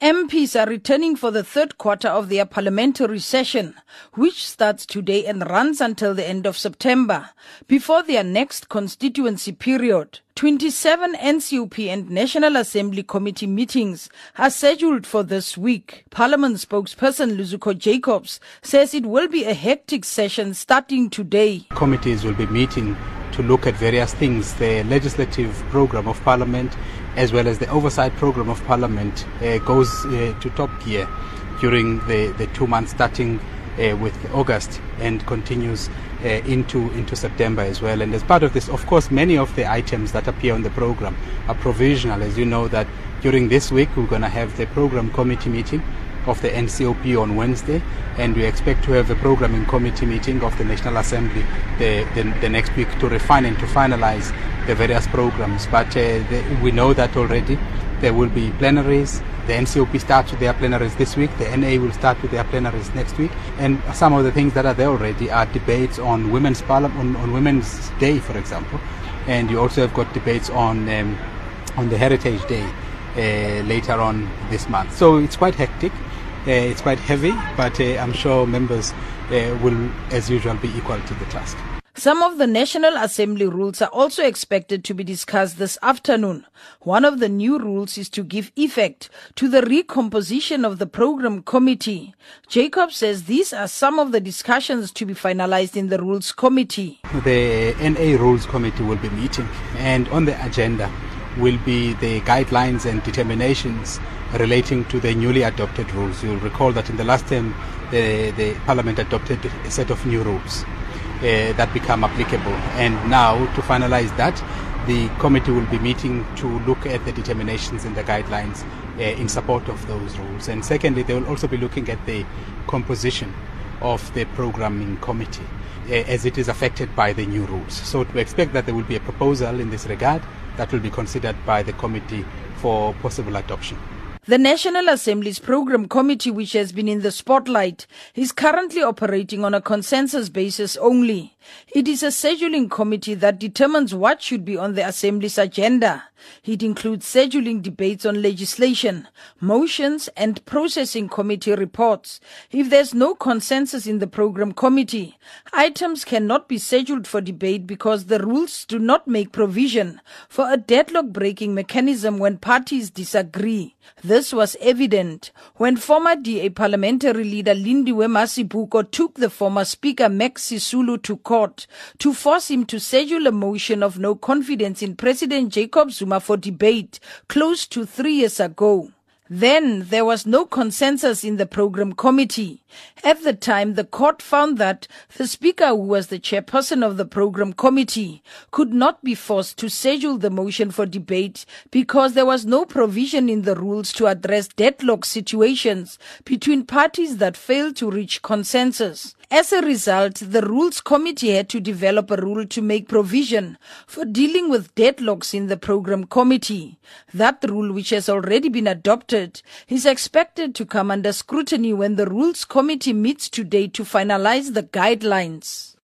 MPs are returning for the third quarter of their parliamentary session, which starts today and runs until the end of September, before their next constituency period. 27 NCOP and National Assembly Committee meetings are scheduled for this week. Parliament spokesperson Luzuko Jacobs says it will be a hectic session starting today. Committees will be meeting to look at various things, the legislative program of Parliament, as well as the oversight program of Parliament, uh, goes uh, to top gear during the, the two months starting uh, with August and continues uh, into into September as well. And as part of this, of course, many of the items that appear on the program are provisional. As you know, that during this week we're going to have the program committee meeting of the NCOP on Wednesday, and we expect to have a programming committee meeting of the National Assembly the, the, the next week to refine and to finalize the various programs. But uh, the, we know that already there will be plenaries. The NCOP starts with their plenaries this week. The NA will start with their plenaries next week. And some of the things that are there already are debates on Women's Parliament, on, on Women's Day, for example. And you also have got debates on um, on the Heritage Day uh, later on this month. So it's quite hectic. Uh, it's quite heavy, but uh, I'm sure members uh, will, as usual, be equal to the task. Some of the National Assembly rules are also expected to be discussed this afternoon. One of the new rules is to give effect to the recomposition of the program committee. Jacob says these are some of the discussions to be finalized in the rules committee. The NA rules committee will be meeting and on the agenda will be the guidelines and determinations relating to the newly adopted rules. You'll recall that in the last term, the, the Parliament adopted a set of new rules uh, that become applicable. And now, to finalize that, the committee will be meeting to look at the determinations and the guidelines uh, in support of those rules. And secondly, they will also be looking at the composition of the programming committee uh, as it is affected by the new rules. So we expect that there will be a proposal in this regard that will be considered by the committee for possible adoption. The National Assembly's Program Committee, which has been in the spotlight, is currently operating on a consensus basis only. It is a scheduling committee that determines what should be on the Assembly's agenda. It includes scheduling debates on legislation, motions, and processing committee reports. If there's no consensus in the program committee, items cannot be scheduled for debate because the rules do not make provision for a deadlock breaking mechanism when parties disagree. This was evident when former DA parliamentary leader Lindiwe Mazibuko took the former speaker Max Sisulu to court to force him to schedule a motion of no confidence in President Jacob Zuma for debate close to three years ago. Then there was no consensus in the program committee. At the time, the court found that the speaker, who was the chairperson of the program committee, could not be forced to schedule the motion for debate because there was no provision in the rules to address deadlock situations between parties that failed to reach consensus. As a result, the Rules Committee had to develop a rule to make provision for dealing with deadlocks in the Program Committee. That rule, which has already been adopted, is expected to come under scrutiny when the Rules Committee meets today to finalize the guidelines.